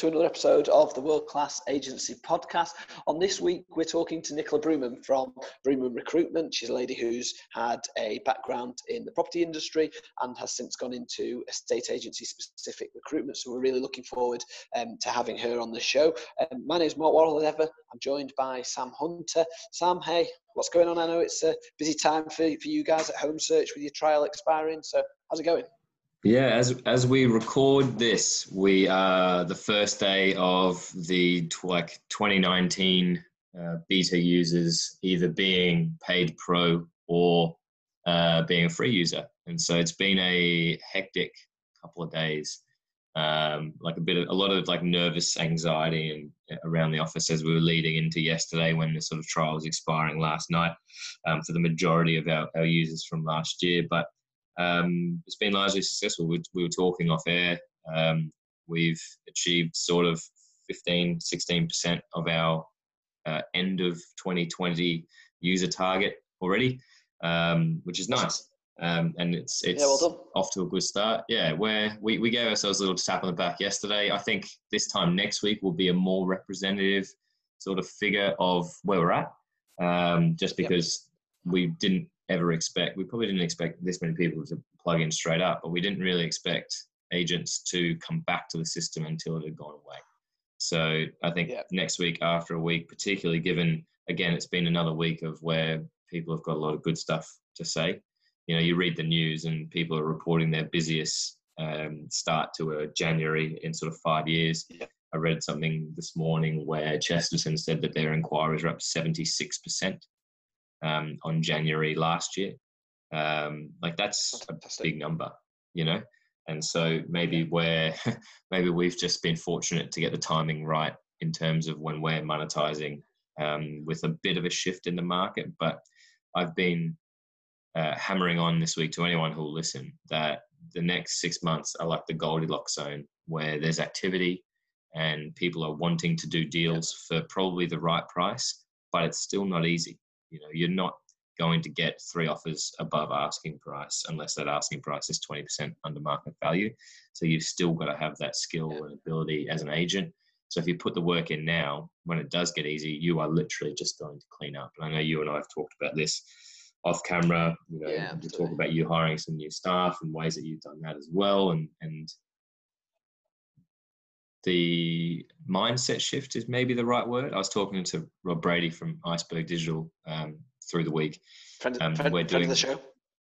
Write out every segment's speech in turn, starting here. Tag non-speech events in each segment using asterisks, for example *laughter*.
to another episode of the World Class Agency podcast. On this week, we're talking to Nicola Broomham from Broomham Recruitment. She's a lady who's had a background in the property industry and has since gone into estate agency specific recruitment. So we're really looking forward um, to having her on the show. Um, my name is Mark Worrell, as ever. I'm joined by Sam Hunter. Sam, hey, what's going on? I know it's a busy time for, for you guys at Home Search with your trial expiring. So how's it going? Yeah, as as we record this, we are the first day of the like 2019 uh, beta users either being paid pro or uh, being a free user, and so it's been a hectic couple of days. Um, like a bit of a lot of like nervous anxiety and uh, around the office as we were leading into yesterday when the sort of trial was expiring last night um, for the majority of our, our users from last year, but um, it's been largely successful. We, we were talking off air. Um, we've achieved sort of 15, 16% of our uh, end of 2020 user target already, um, which is nice. Um, and it's it's yeah, well off to a good start. Yeah, where we, we gave ourselves a little tap on the back yesterday. I think this time next week will be a more representative sort of figure of where we're at, um, just because yep. we didn't ever expect. We probably didn't expect this many people to plug in straight up, but we didn't really expect agents to come back to the system until it had gone away. So I think yeah. next week, after a week, particularly given again, it's been another week of where people have got a lot of good stuff to say. You know, you read the news and people are reporting their busiest um, start to a January in sort of five years. Yeah. I read something this morning where Chesterton said that their inquiries are up 76% um, on January last year. Um, like that's a big number, you know. And so maybe where *laughs* maybe we've just been fortunate to get the timing right in terms of when we're monetizing um, with a bit of a shift in the market. But I've been uh, hammering on this week to anyone who will listen that the next six months are like the Goldilocks zone where there's activity and people are wanting to do deals for probably the right price, but it's still not easy. You know, you're not going to get three offers above asking price unless that asking price is 20% under market value. So you've still got to have that skill and ability as an agent. So if you put the work in now, when it does get easy, you are literally just going to clean up. And I know you and I have talked about this off camera. You know, yeah, you talk about you hiring some new staff and ways that you've done that as well. And and the mindset shift is maybe the right word. I was talking to Rob Brady from Iceberg Digital um, through the week. Friend, um, friend, we're doing, friend of the show.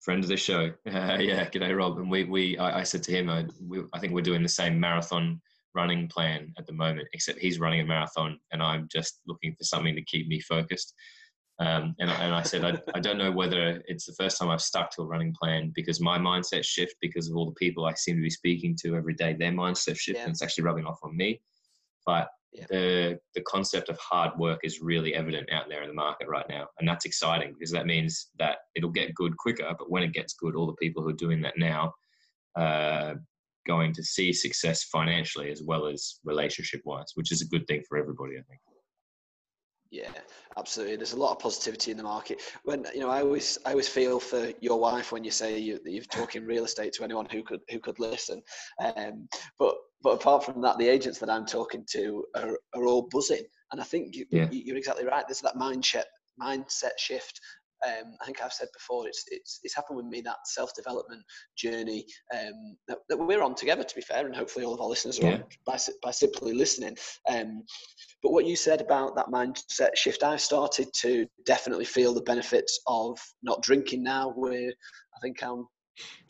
Friend of the show. Uh, *laughs* yeah, g'day Rob. And we, we I, I said to him, I, we, I think we're doing the same marathon running plan at the moment, except he's running a marathon and I'm just looking for something to keep me focused. Um, and, and I said, I, I don't know whether it's the first time I've stuck to a running plan because my mindset shift because of all the people I seem to be speaking to every day, their mindset shift, yeah. and it's actually rubbing off on me. But yeah. the the concept of hard work is really evident out there in the market right now, and that's exciting because that means that it'll get good quicker. But when it gets good, all the people who are doing that now are going to see success financially as well as relationship wise, which is a good thing for everybody, I think. Yeah, absolutely. There's a lot of positivity in the market. When you know, I always, I always feel for your wife when you say you, that you're talking real estate to anyone who could, who could listen. Um, but, but apart from that, the agents that I'm talking to are, are all buzzing, and I think you, yeah. you're exactly right. There's that mindset, mindset shift um, I think I've said before, it's it's it's happened with me that self development journey um, that, that, we're on together. To be fair, and hopefully all of our listeners are yeah. on by by simply listening. Um, but what you said about that mindset shift, I've started to definitely feel the benefits of not drinking now. We're I think I'm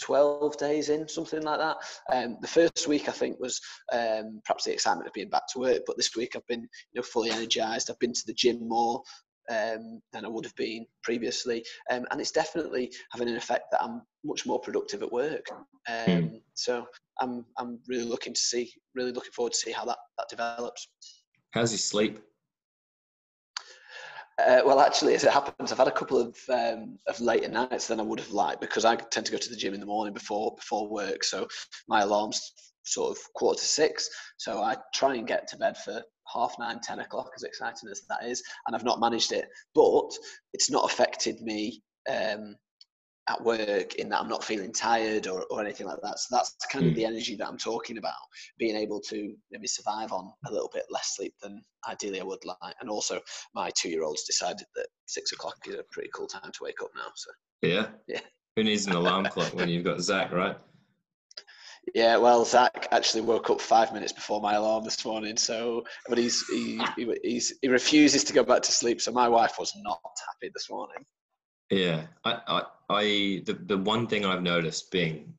12 days in, something like that. Um, the first week, I think, was um, perhaps the excitement of being back to work, but this week I've been you know, fully energized. I've been to the gym more um, than I would have been previously. Um, and it's definitely having an effect that I'm much more productive at work. Um, mm. So I'm, I'm really looking to see, really looking forward to see how that, that develops. How's your sleep? Uh, well, actually, as it happens, I've had a couple of um, of later nights than I would have liked because I tend to go to the gym in the morning before before work. So my alarm's sort of quarter to six. So I try and get to bed for half nine, ten o'clock, as exciting as that is, and I've not managed it. But it's not affected me um, at work in that I'm not feeling tired or, or anything like that. So that's kind of Mm. the energy that I'm talking about, being able to maybe survive on a little bit less sleep than ideally I would like. And also, my two year old's decided that six o'clock is a pretty cool time to wake up now. So, Yeah. Yeah. Who needs an alarm clock when you've got Zach, right? Yeah, well, Zach actually woke up five minutes before my alarm this morning. So, but he's, he, he, he's, he refuses to go back to sleep. So, my wife was not happy this morning. Yeah, I, I, I, the, the one thing I've noticed being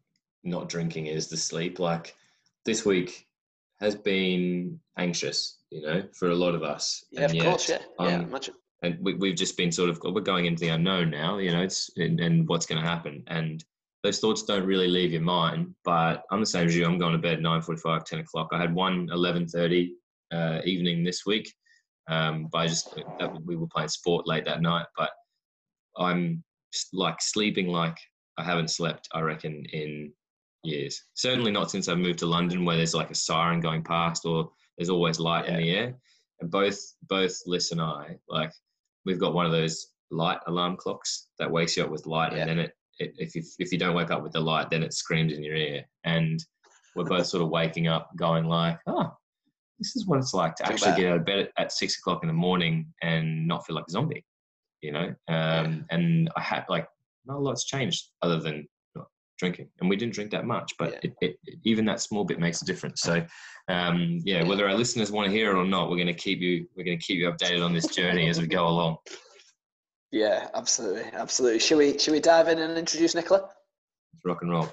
not drinking is the sleep. Like this week has been anxious, you know, for a lot of us. Yeah, of and course. Yeah. yet, Yeah. um, Imagine. and we, we've just been sort of we're going into the unknown now, you know, it's and, and what's going to happen. And those thoughts don't really leave your mind. But I'm the same as you. I'm going to bed 9:45, 10 o'clock. I had one 11:30 uh, evening this week. Um, but I just that, we were playing sport late that night, but I'm like sleeping like I haven't slept. I reckon in years. Certainly not since I moved to London, where there's like a siren going past or there's always light in the air. And both both Liz and I like we've got one of those light alarm clocks that wakes you up with light, Yeah. and then it, it if you if you don't wake up with the light, then it screams in your ear. And we're both sort of waking up, going like, oh. This is what it's like to actually get out of bed at, six o'clock in the morning and not feel like a zombie you know. Um, and I had like not a lot's changed other than drinking, and we didn't drink that much, but Yeah. it, it, it- even that small bit makes a difference. So, um, yeah, Yeah. whether our listeners want to hear it or not, we're going to keep you we're going to keep you updated on this journey as we go along. Yeah, absolutely, absolutely. Should we should we dive in and introduce Nicola? Let's rock and roll.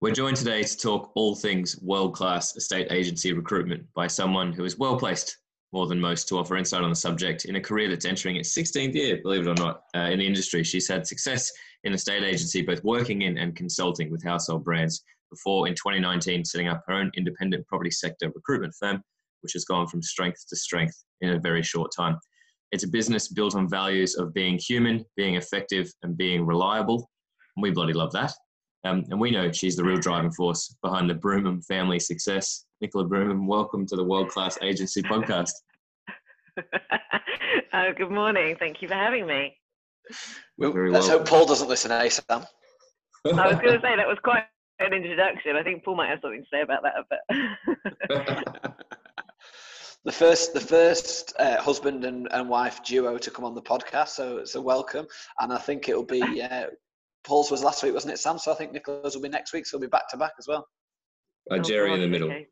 We're joined today to talk all things world class estate agency recruitment by someone who is well placed, more than most, to offer insight on the subject in a career that's entering its 16th year, believe it or not, uh, in the industry. She's had success in estate agency, both working in and consulting with household brands, before in 2019 setting up her own independent property sector recruitment firm, which has gone from strength to strength in a very short time. It's a business built on values of being human, being effective, and being reliable. We bloody love that. Um, and we know she's the real driving force behind the Broomham family success. Nicola Broomham, welcome to the World Class Agency *laughs* podcast. *laughs* oh, good morning. Thank you for having me. Well, Very let's welcome. hope Paul doesn't listen, eh, Sam? I was going *laughs* to say that was quite an introduction. I think Paul might have something to say about that, but the first, the first uh, husband and, and wife duo to come on the podcast, so so welcome. And I think it'll be *laughs* uh, Paul's was last week, wasn't it, Sam? So I think Nicola's will be next week, so we'll be back to back as well. Uh, Oh, Jerry in the middle. okay.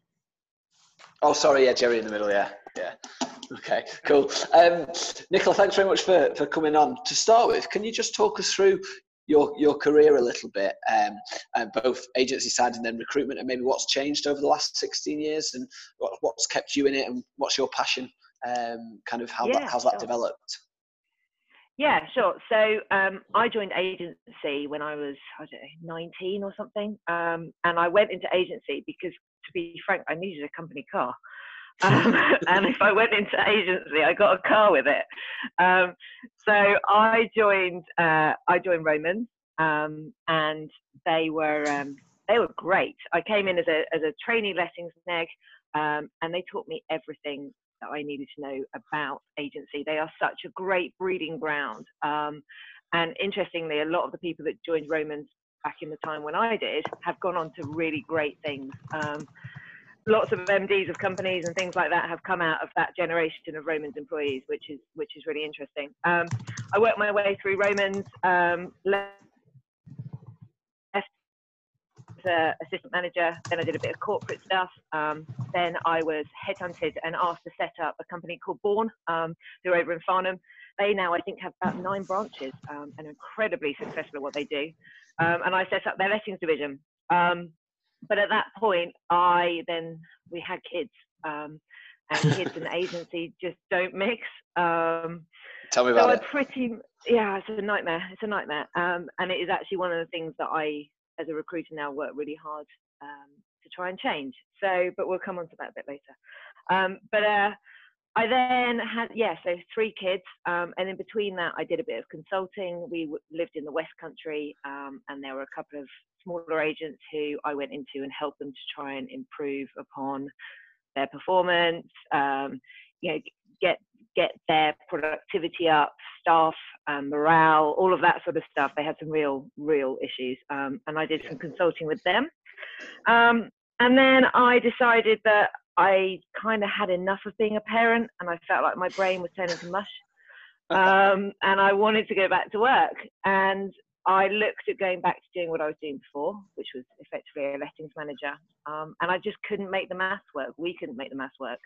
Oh, sorry, yeah, Jerry in the middle, yeah, yeah. Okay, cool. Um, Nicola, thanks very much for, for coming on. To start with, can you just talk us through your your career a little bit, um, uh, both agency side and then recruitment, and maybe what's changed over the last 16 years, and what, what's kept you in it, and what's your passion, um, kind of how that Yeah, how's that sure. developed? Yeah, sure. So um, I joined agency when I was, I don't know, 19 or something. Um, and I went into agency because, to be frank, I needed a company car. Um, *laughs* and if I went into agency, I got a car with it. Um, so I joined, uh, I joined Romans, um, and they were, um, they were great. I came in as a, as a trainee lettings neg, um, and they taught me everything that I needed to know about agency. They are such a great breeding ground. Um, and interestingly, a lot of the people that joined Romans back in the time when I did have gone on to really great things. Um, lots of MDs of companies and things like that have come out of that generation of Romans employees, which is which is really interesting. Um, I worked my way through Romans, um, left as assistant manager, then I did a bit of corporate stuff. Um, then I was headhunted and asked to set up a company called Bourne, um, who are over in Farnham. They now, I think, have about nine branches um, and incredibly successful at what they do. Um, and I set up their lettings division. Um, but at that point, I then we had kids, um, and kids and *laughs* agency just don't mix. Um, Tell me so about I it. pretty yeah, it's a nightmare. It's a nightmare, um, and it is actually one of the things that I, as a recruiter now, work really hard um, to try and change. So, but we'll come on to that a bit later. Um, but uh, I then had yeah, so three kids, um, and in between that, I did a bit of consulting. We w- lived in the West Country, um, and there were a couple of smaller agents who I went into and helped them to try and improve upon their performance. Um, you know, get get their productivity up, staff, um, morale, all of that sort of stuff. They had some real, real issues. Um, and I did some consulting with them. Um, and then I decided that I kind of had enough of being a parent and I felt like my brain was turning to mush. *laughs* Um, and I wanted to go back to work. And I looked at going back to doing what I was doing before, which was effectively a lettings manager. Um, and I just couldn't make the maths work. We couldn't make the maths work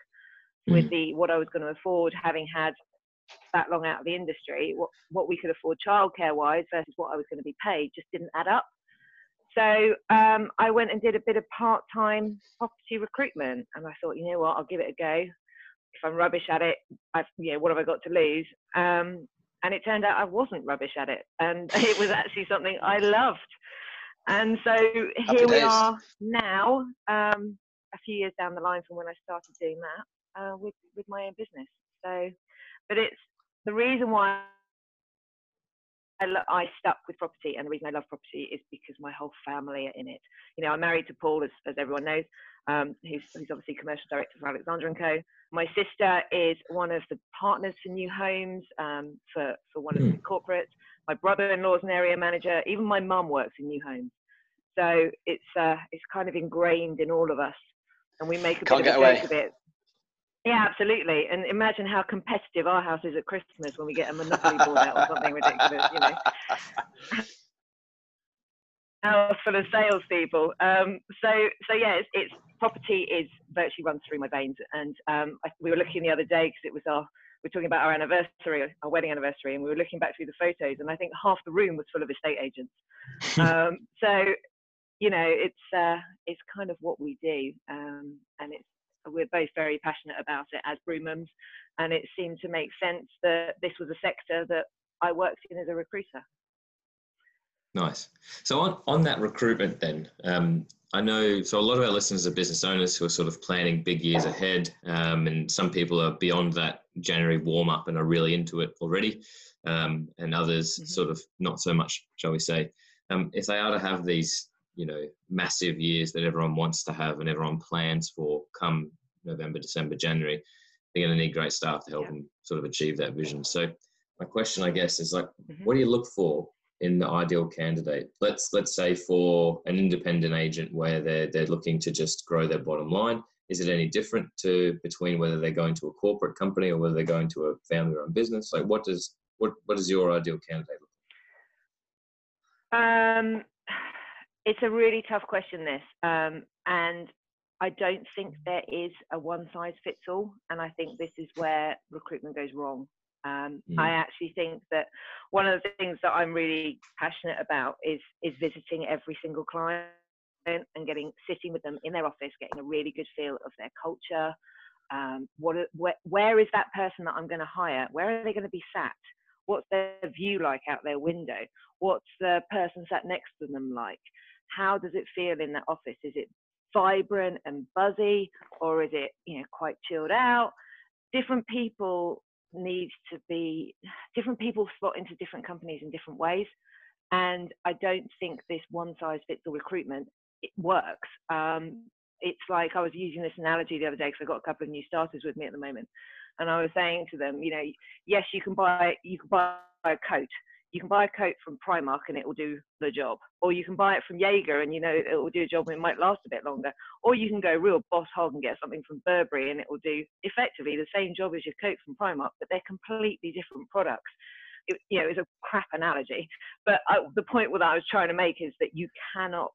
mm. with the what I was going to afford, having had that long out of the industry. What what we could afford childcare wise versus what I was going to be paid just didn't add up. So um, I went and did a bit of part time property recruitment, and I thought, you know what, I'll give it a go. If I'm rubbish at it, I've, you know, what have I got to lose? Um, and it turned out I wasn't rubbish at it, and *laughs* it was actually something I loved. And so Happy here we days. are now, um, a few years down the line from when I started doing that uh, with with my own business. So, but it's the reason why I, lo- I stuck with property, and the reason I love property is because my whole family are in it. You know, I'm married to Paul, as, as everyone knows, um, who's, who's obviously commercial director for Alexander and Co. My sister is one of the partners for New Homes um, for for one of the corporates. My brother-in-law is an area manager. Even my mum works in New Homes, so it's uh, it's kind of ingrained in all of us, and we make a Can't bit of a away. joke of it. Yeah, absolutely. And imagine how competitive our house is at Christmas when we get a monopoly board out or something ridiculous, you know. *laughs* House full of salespeople. Um, so, so yeah, it's, it's property is virtually runs through my veins. And um, I, we were looking the other day because it was our we we're talking about our anniversary, our wedding anniversary, and we were looking back through the photos, and I think half the room was full of estate agents. *laughs* um, so, you know, it's uh, it's kind of what we do, um, and it's we're both very passionate about it as Broomhams, and it seemed to make sense that this was a sector that I worked in as a recruiter. Nice. So on, on that recruitment then, um, I know, so a lot of our listeners are business owners who are sort of planning big years ahead. Um, and some people are beyond that January warm up and are really into it already. Um, and others Mhm. sort of not so much, shall we say. Um, if they are to have these, you know, massive years that everyone wants to have and everyone plans for come November, December, January, they're going to need great staff to help Yeah. them sort of achieve that vision. So my question, I guess, is like, Mhm. what do you look for in the ideal candidate? Let's let's say for an independent agent where they're they're looking to just grow their bottom line. Is it any different to between whether they're going to a corporate company or whether they're going to a family-run business? Like, what does what what is your ideal candidate look? Um, it's a really tough question, this, um, and I don't think there is a one size fits all, and I think this is where recruitment goes wrong. Um, Mm. I actually think that one of the things that I'm really passionate about is is visiting every single client and getting sitting with them in their office, getting a really good feel of their culture. Um, what where, where is that person that I'm going to hire? Where are they going to be sat? What's their view like out their window? What's the person sat next to them like? How does it feel in that office? Is it vibrant and buzzy, or is it you know quite chilled out? Different people need to be different people slot into different companies in different ways, and I don't think this one size fits all recruitment it works. Um, it's like I was using this analogy the other day because I've got a couple of new starters with me at the moment, and I was saying to them, you know, yes, you can buy you can buy a coat. You can buy a coat from Primark and it will do the job, or you can buy it from Jaeger and you know it will do a job and it might last a bit longer, or you can go real boss hog and get something from Burberry and it will do effectively the same job as your coat from Primark, but they're completely different products. It, you know, it's a crap analogy, but I, the point that I was trying to make is that you cannot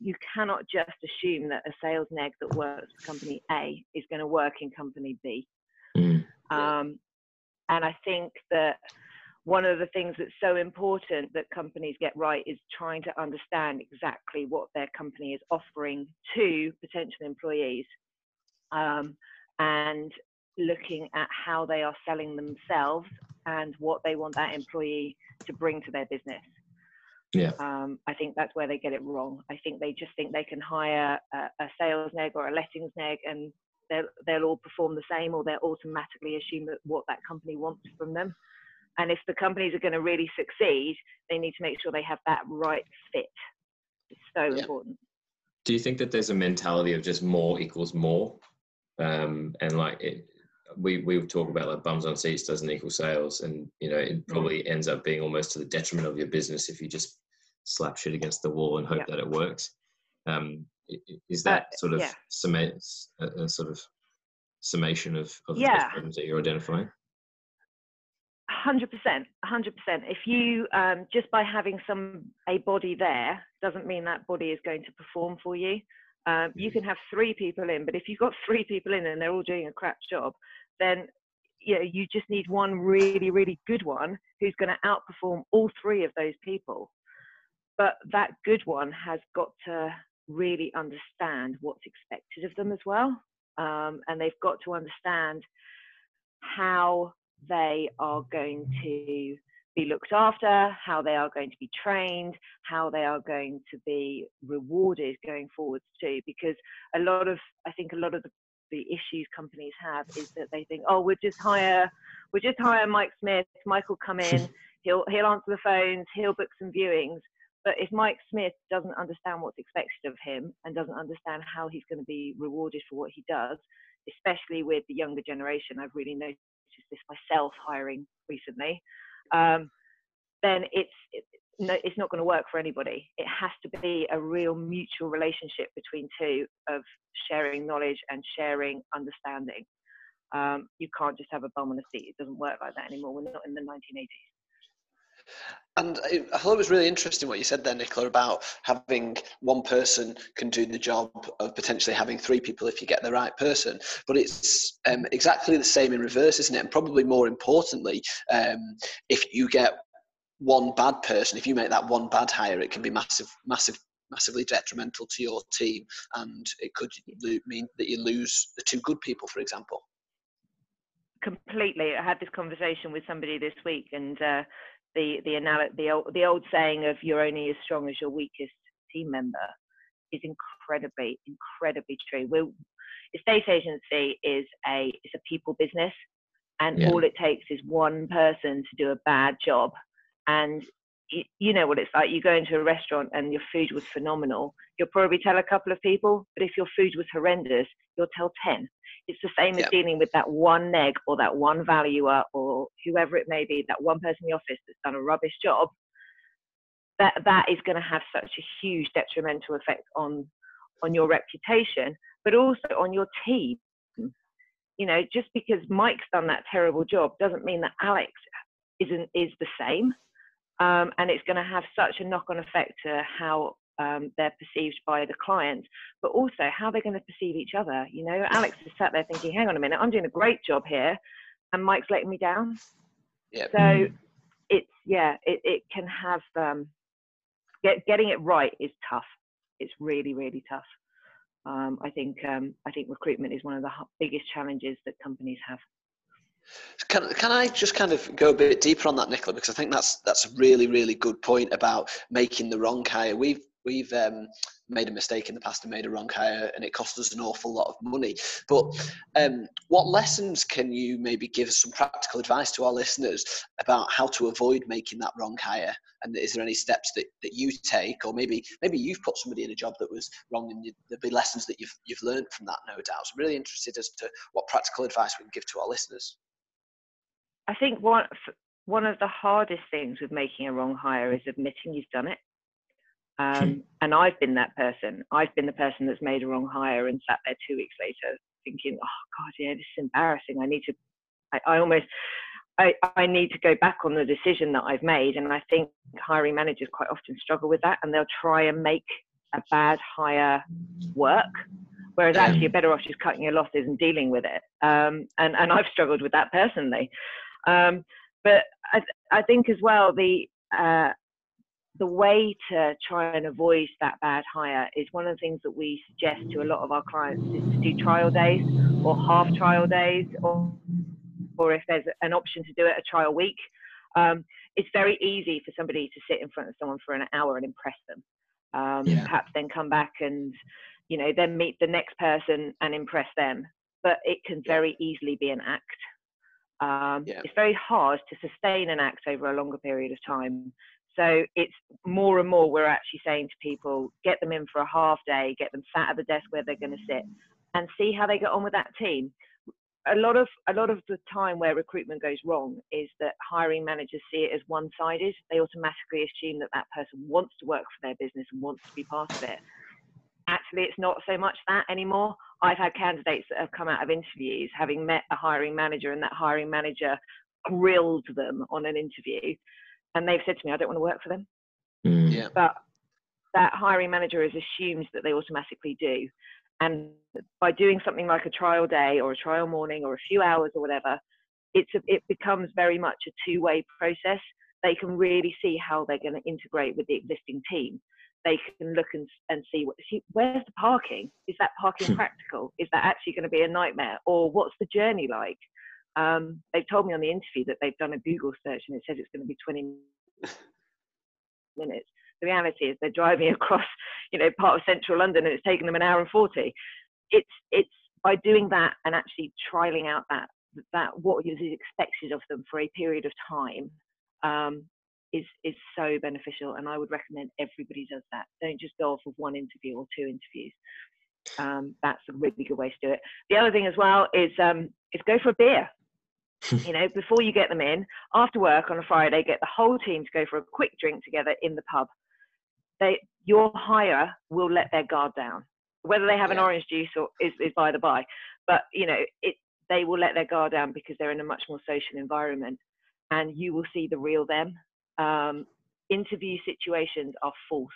you cannot just assume that a sales neg that works for company A is going to work in company B. Mm. Um, and I think that one of the things that's so important that companies get right is trying to understand exactly what their company is offering to potential employees um, and looking at how they are selling themselves and what they want that employee to bring to their business. Yeah. Um, I think that's where they get it wrong. I think they just think they can hire a, a sales neg or a lettings neg and they'll, they'll all perform the same or they'll automatically assume that what that company wants from them. And if the companies are going to really succeed, they need to make sure they have that right fit. It's so Yeah. important. Do you think that there's a mentality of just more equals more? Um, and like, it, we we talk about like bums on seats doesn't equal sales, and you know it probably mm. ends up being almost to the detriment of your business if you just slap shit against the wall and hope yeah. that it works. Um, is that uh, sort of yeah. summa- a, a, sort of summation of, of yeah. problems that you're identifying? Hundred percent, hundred percent. If you um, just by having some a body there doesn't mean that body is going to perform for you. Um, you can have three people in, but if you've got three people in and they're all doing a crap job, then you know you just need one really, really good one who's going to outperform all three of those people. But that good one has got to really understand what's expected of them as well, um, and they've got to understand how they are going to be looked after, how they are going to be trained, how they are going to be rewarded going forwards too. Because a lot of, I think a lot of the, the issues companies have is that they think, oh, we'll just hire, we'll just hire Mike Smith. Mike will come in, *laughs* he'll he'll answer the phones, he'll book some viewings. But if Mike Smith doesn't understand what's expected of him and doesn't understand how he's going to be rewarded for what he does, especially with the younger generation, I've really noticed this myself hiring recently um, then it's it, no, it's not going to work for anybody. It has to be a real mutual relationship between two of sharing knowledge and sharing understanding. Um, you can't just have a bum on a seat. It doesn't work like that anymore. We're not in the 1980s. And I thought it was really interesting what you said there, Nicola, about having one person can do the job of potentially having three people if you get the right person. But it's um, exactly the same in reverse, isn't it? And probably more importantly, um, if you get one bad person, if you make that one bad hire, it can be massive, massive, massively detrimental to your team, and it could mean that you lose the two good people, for example. Completely. I had this conversation with somebody this week, and uh, the the the old, the old saying of you're only as strong as your weakest team member is incredibly incredibly true. We're, estate agency is a it's a people business, and yeah. all it takes is one person to do a bad job, and you, you know what it's like. You go into a restaurant and your food was phenomenal. You'll probably tell a couple of people, but if your food was horrendous, you'll tell ten. It's the same as dealing with that one neg or that one valuer or whoever it may be, that one person in the office that's done a rubbish job. That that is going to have such a huge detrimental effect on on your reputation, but also on your team. You know, just because Mike's done that terrible job doesn't mean that Alex isn't is the same. Um, and it's going to have such a knock-on effect to how um, they're perceived by the client, but also how they're going to perceive each other. You know, Alex is sat there thinking, hang on a minute, I'm doing a great job here, and Mike's letting me down. Yep. So it's, yeah, it, it can have, um, get, getting it right is tough. It's really, really tough. Um, I think um, I think recruitment is one of the biggest challenges that companies have. Can, can I just kind of go a bit deeper on that, Nicola? Because I think that's that's a really really good point about making the wrong hire. We've we've um, made a mistake in the past and made a wrong hire, and it cost us an awful lot of money. But um, what lessons can you maybe give us some practical advice to our listeners about how to avoid making that wrong hire? And is there any steps that, that you take, or maybe maybe you've put somebody in a job that was wrong, and there'll be lessons that you've you've learned from that, no doubt. So I'm really interested as to what practical advice we can give to our listeners. I think one one of the hardest things with making a wrong hire is admitting you've done it. Um, and I've been that person. I've been the person that's made a wrong hire and sat there two weeks later thinking, oh God, yeah, this is embarrassing. I need to, I, I almost, I, I need to go back on the decision that I've made. And I think hiring managers quite often struggle with that and they'll try and make a bad hire work. Whereas actually you're better off just cutting your losses and dealing with it. Um, and, and I've struggled with that personally. Um, but I, I think as well, the, uh, the way to try and avoid that bad hire is one of the things that we suggest to a lot of our clients is to do trial days or half trial days or, or if there's an option to do it a trial week. Um, it's very easy for somebody to sit in front of someone for an hour and impress them. Um, yeah. Perhaps then come back and, you know, then meet the next person and impress them. But it can very easily be an act. Um, yeah. It's very hard to sustain an act over a longer period of time. So it's more and more we're actually saying to people, get them in for a half day, get them sat at the desk where they're going to sit, and see how they get on with that team. a lot of a lot of the time where recruitment goes wrong is that hiring managers see it as one-sided. They automatically assume that that person wants to work for their business and wants to be part of it. Actually, it's not so much that anymore. I've had candidates that have come out of interviews having met a hiring manager, and that hiring manager grilled them on an interview, and they've said to me, "I don't want to work for them." Mm. Yeah. But that hiring manager has assumed that they automatically do. And by doing something like a trial day or a trial morning or a few hours or whatever, it's a, it becomes very much a two-way process. They can really see how they're going to integrate with the existing team. They can look and, and see, what, see where's the parking? Is that parking practical? Is that actually going to be a nightmare? Or what's the journey like? Um, they've told me on the interview that they've done a Google search and it says it's going to be 20 *laughs* minutes. The reality is they're driving across, you know, part of central London and it's taken them an hour and 40. It's, it's by doing that and actually trialing out that, that what is expected of them for a period of time um, is, is so beneficial. And I would recommend everybody does that. Don't just go off of one interview or two interviews. Um, that's a really good way to do it. The other thing as well is, um, is go for a beer you know, before you get them in, after work on a Friday, get the whole team to go for a quick drink together in the pub. They, your hire will let their guard down. Whether they have an orange juice or is, is by the by, but you know, it, they will let their guard down because they're in a much more social environment, and you will see the real them. Um, interview situations are false.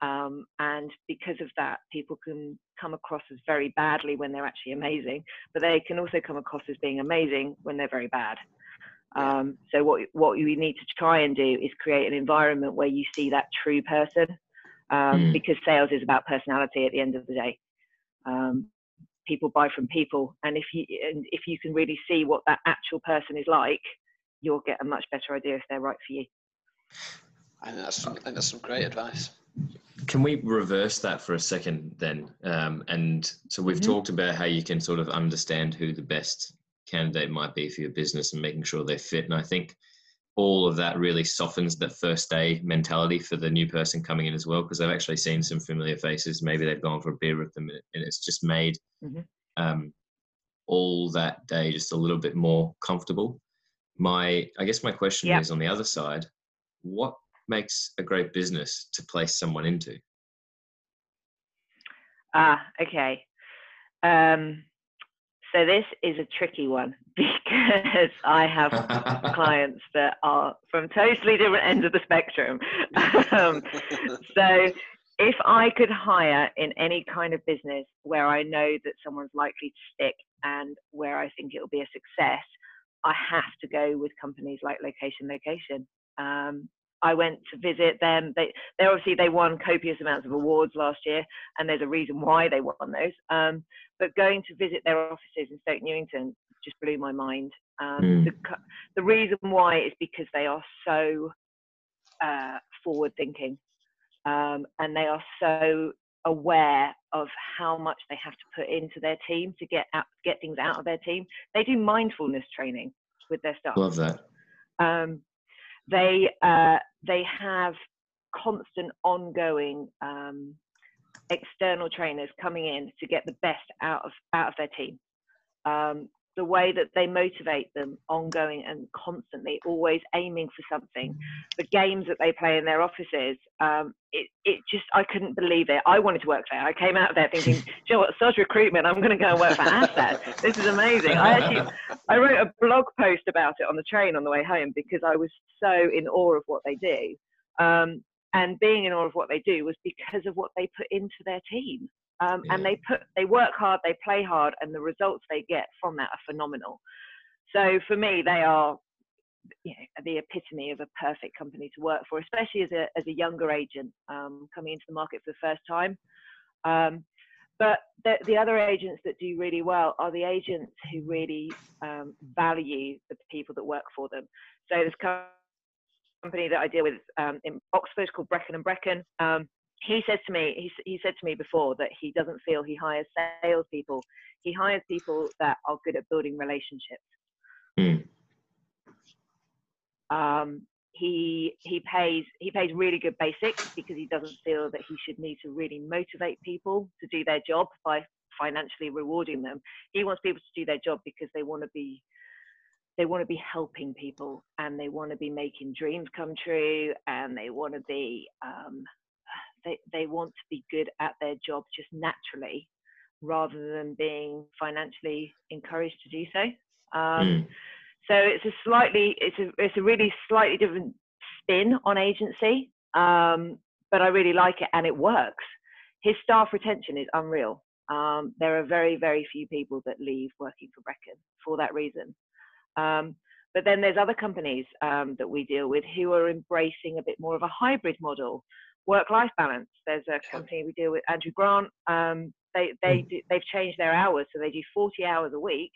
Um, and because of that, people can come across as very badly when they're actually amazing, but they can also come across as being amazing when they're very bad. Um, so what what you need to try and do is create an environment where you see that true person, um, Mm. because sales is about personality at the end of the day. Um, people buy from people, and if you and if you can really see what that actual person is like, you'll get a much better idea if they're right for you. I think that's some, I think that's some great advice. Can we reverse that for a second then? Um, and so we've Mhm. talked about how you can sort of understand who the best candidate might be for your business and making sure they fit. And I think all of that really softens that first day mentality for the new person coming in as well, because I've actually seen some familiar faces. Maybe they've gone for a beer with them and it's just made Mhm. um, all that day just a little bit more comfortable. My, I guess my question Yep. is on the other side, what makes a great business to place someone into? Ah, okay. Um, so this is a tricky one *laughs* because I have *laughs* clients that are from totally different ends of the spectrum. um, so if I could hire in any kind of business where I know that someone's likely to stick and where I think it'll be a success, I have to go with companies like Location Location. Um, I went to visit them. They, they obviously they won copious amounts of awards last year, and there's a reason why they won those. Um, but going to visit their offices in Stoke Newington just blew my mind. Um, Mm. the, the reason why is because they are so uh, forward thinking um, and they are so aware of how much they have to put into their team to get out, get things out of their team. They do mindfulness training with their staff. Love that. Um, they uh, they have constant, ongoing um, external trainers coming in to get the best out of out of their team. Um, the way that they motivate them ongoing and constantly, always aiming for something. The games that they play in their offices, um, it, it just, I couldn't believe it. I wanted to work there. I came out of there thinking, *laughs* do you know what, such recruitment, I'm going to go and work for asset This is amazing. I actually, I wrote a blog post about it on the train on the way home because I was so in awe of what they do. Um, and being in awe of what they do was because of what they put into their team. Um, And they put, they work hard, they play hard, and the results they get from that are phenomenal. So for me, they are you know, the epitome of a perfect company to work for, especially as a as a younger agent um, coming into the market for the first time. Um, but the, the other agents that do really well are the agents who really um, value the people that work for them. So there's a company that I deal with um, in Oxford called Breckon and Breckon. He says to me, he, he said to me before that he doesn't feel he hires salespeople. He hires people that are good at building relationships. Mm. Um, he he pays he pays really good basics because he doesn't feel that he should need to really motivate people to do their job by financially rewarding them. He wants people to do their job because they want to be they want to be helping people and they want to be making dreams come true and they want to be um, they, they want to be good at their job just naturally rather than being financially encouraged to do so. Um, mm. so it's a slightly it's a it's a really slightly different spin on agency um, but i really like it and it works. His staff retention is unreal. Um, there are very very few people that leave working for Breckon for that reason. Um, but then there's other companies um, that we deal with who are embracing a bit more of a hybrid model, work-life balance. There's a company we deal with, Andrew Grant. Um, they they hmm. do, they've changed their hours, so they do 40 hours a week.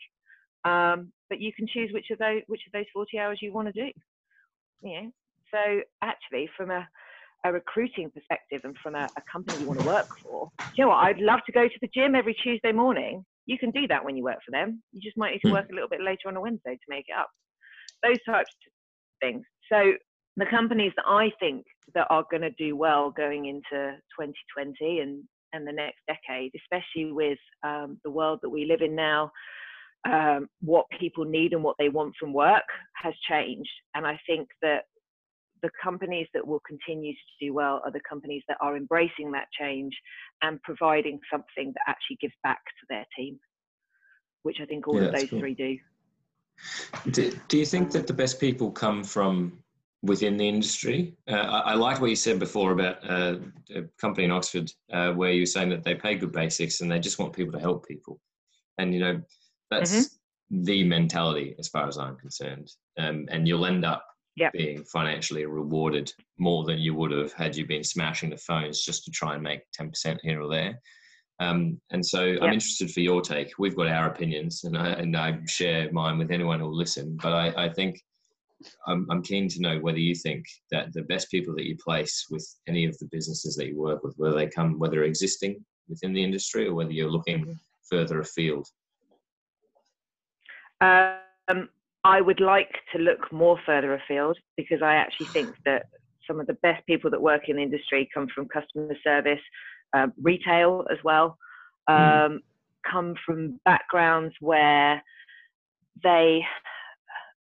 Um, but you can choose which of those which of those 40 hours you want to do. Yeah. So actually, from a a recruiting perspective and from a, a company you want to work for, you know what? I'd love to go to the gym every Tuesday morning you can do that when you work for them. You just might need to hmm. work a little bit later on a Wednesday to make it up. Those types of things. So the companies that I think that are going to do well going into 2020 and and the next decade, especially with um, the world that we live in now, um, what people need and what they want from work has changed. And I think that the companies that will continue to do well are the companies that are embracing that change and providing something that actually gives back to their team, which I think all yeah, of those cool. three do. do. Do you think that the best people come from within the industry? Uh, I, I like what you said before about uh, a company in Oxford uh, where you were saying that they pay good basics and they just want people to help people. And, you know, that's mm-hmm. the mentality as far as I'm concerned. Um, and you'll end up yep. being financially rewarded more than you would have had you been smashing the phones just to try and make 10% here or there. Um, and so yep. I'm interested for your take. We've got our opinions, and I, and I share mine with anyone who'll listen. But I, I think I'm, I'm keen to know whether you think that the best people that you place with any of the businesses that you work with, whether they come, whether existing within the industry or whether you're looking mm-hmm. further afield. Um, I would like to look more further afield because I actually think *sighs* that some of the best people that work in the industry come from customer service, uh, retail as well, hmm. um, mm. come from backgrounds where they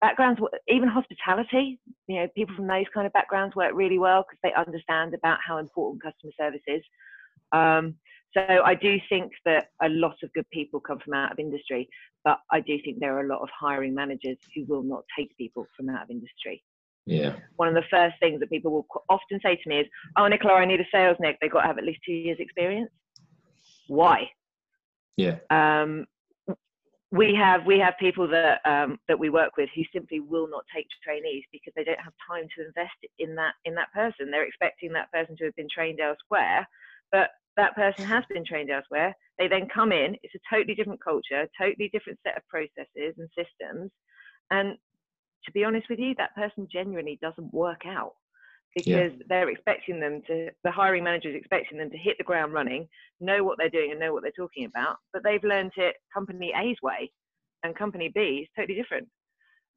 backgrounds even hospitality you know people from those kind of backgrounds work really well because they understand about how important customer service is um, so I do think that a lot of good people come from out of industry, but I do think there are a lot of hiring managers who will not take people from out of industry. Yeah. One of the first things that people will often say to me is, "Oh, Nicola, I need a sales neg. They've got to have at least two years' experience." Why? Yeah. Um, we have we have people that um, that we work with who simply will not take trainees because they don't have time to invest in that in that person. They're expecting that person to have been trained elsewhere, but that person has been trained elsewhere. They then come in, it's a totally different culture, totally different set of processes and systems. And to be honest with you, that person genuinely doesn't work out because yeah. they're expecting them to, the hiring manager is expecting them to hit the ground running, know what they're doing and know what they're talking about, but they've learned it company A's way and company B is totally different.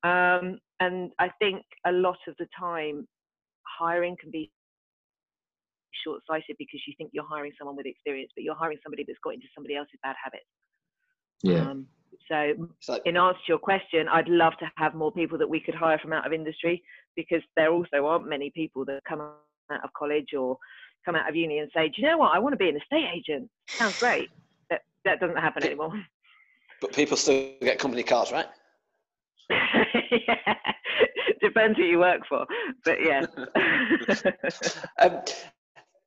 Um, and I think a lot of the time, hiring can be short sighted because you think you're hiring someone with experience, but you're hiring somebody that's got into somebody else's bad habits. Yeah. Um, so, in answer to your question, I'd love to have more people that we could hire from out of industry because there also aren't many people that come out of college or come out of uni and say, "Do you know what? I want to be an estate agent." Sounds great. That that doesn't happen anymore. But people still get company cars, right? *laughs* yeah. Depends who you work for, but yeah. *laughs* um,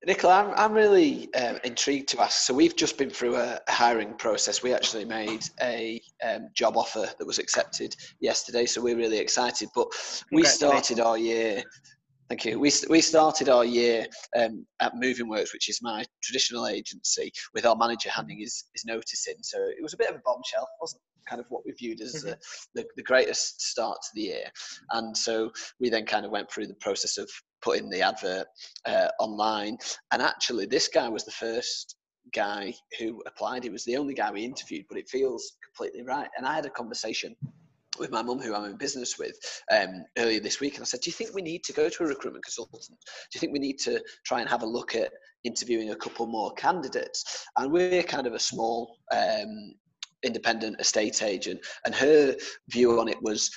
Nicola, I'm, I'm really uh, intrigued to ask. So we've just been through a, hiring process. We actually made a um, job offer that was accepted yesterday, so we're really excited. But we started our year. Thank you. We, we started our year um, at Moving Works, which is my traditional agency, with our manager handing his, his notice in. So it was a bit of a bombshell, wasn't kind of what we viewed as mm-hmm. the, the greatest start to the year. And so we then kind of went through the process of putting the advert uh, online. And actually, this guy was the first guy who applied. He was the only guy we interviewed, but it feels completely right. And I had a conversation with my mum, who I'm in business with, um, earlier this week, and I said, "Do you think we need to go to a recruitment consultant? Do you think we need to try and have a look at interviewing a couple more candidates?" And we're kind of a small um, independent estate agent, and her view on it was,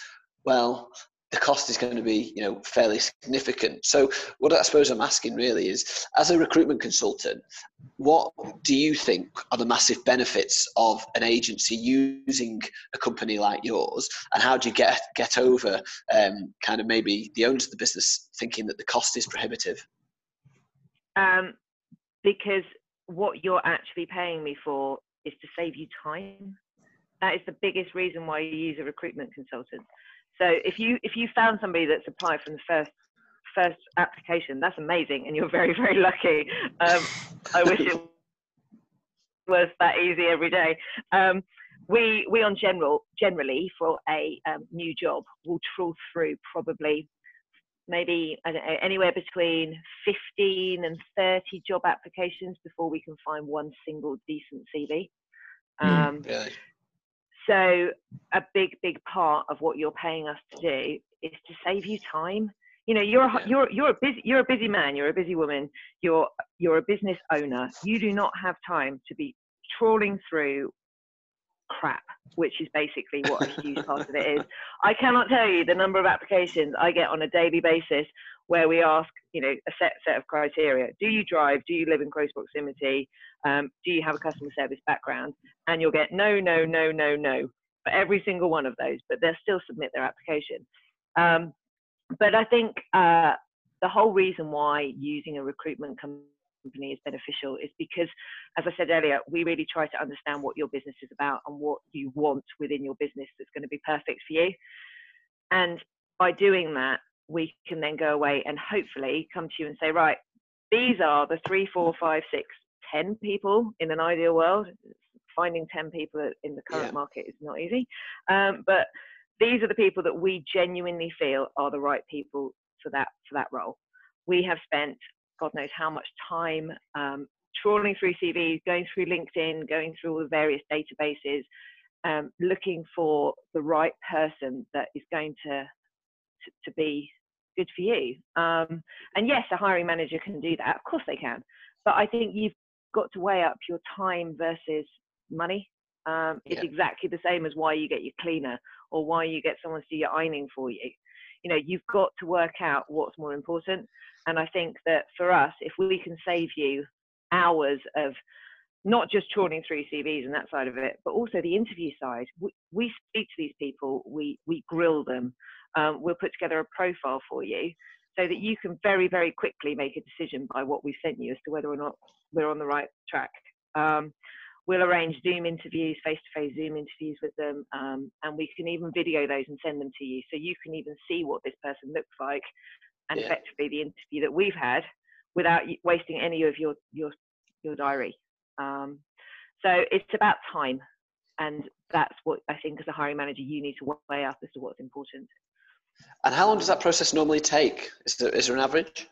well, the cost is going to be you know fairly significant. So what i suppose i'm asking really is as a recruitment consultant what do you think are the massive benefits of an agency using a company like yours? And how do you get get over um, kind of maybe the owners of the business thinking that the cost is prohibitive? Um, because what you're actually paying me for is to save you time. That is the biggest reason why you use a recruitment consultant so if you if you found somebody that's applied from the first first application, that's amazing, and you're very *laughs* very lucky. Um, I wish it was that easy every day. Um, we we on general generally for a um, new job will trawl through probably maybe know, anywhere between 15 and 30 job applications before we can find one single decent CV. Hmm, um, really? So a big, big part of what you're paying us to do is to save you time. You know, you're a, you're you're a busy you're a busy man, you're a busy woman, you're you're a business owner. You do not have time to be trawling through crap, which is basically what a huge part of it is. I cannot tell you the number of applications I get on a daily basis where we ask, you know, a set set of criteria. Do you drive? Do you live in close proximity? Um, do you have a customer service background? And you'll get no, no, no, no, no for every single one of those, but they'll still submit their application. Um, but I think uh, the whole reason why using a recruitment company is beneficial is because, as I said earlier, we really try to understand what your business is about and what you want within your business that's going to be perfect for you. And by doing that, we can then go away and hopefully come to you and say, right, these are the three, four, five, six, ten people in an ideal world. Finding ten people in the current yeah. market is not easy, um, but these are the people that we genuinely feel are the right people for that for that role. We have spent God knows how much time um, trawling through CVs, going through LinkedIn, going through all the various databases, um, looking for the right person that is going to to, to be good for you. Um, and yes, a hiring manager can do that. Of course they can. But I think you've got to weigh up your time versus money. Um, yeah. It's exactly the same as why you get your cleaner or why you get someone to do your ironing for you. You know, you've got to work out what's more important. And I think that for us, if we can save you hours of not just trawling through CVs and that side of it, but also the interview side. We, we speak to these people, we, we grill them, um, we'll put together a profile for you so that you can very, very quickly make a decision by what we've sent you as to whether or not we're on the right track. Um, we'll arrange Zoom interviews, face-to-face Zoom interviews with them, um, and we can even video those and send them to you, so you can even see what this person looks like, and yeah. effectively the interview that we've had, without wasting any of your your your diary. Um, so it's about time, and that's what I think as a hiring manager you need to weigh up as to what's important. And how long does that process normally take? Is there, is there an average?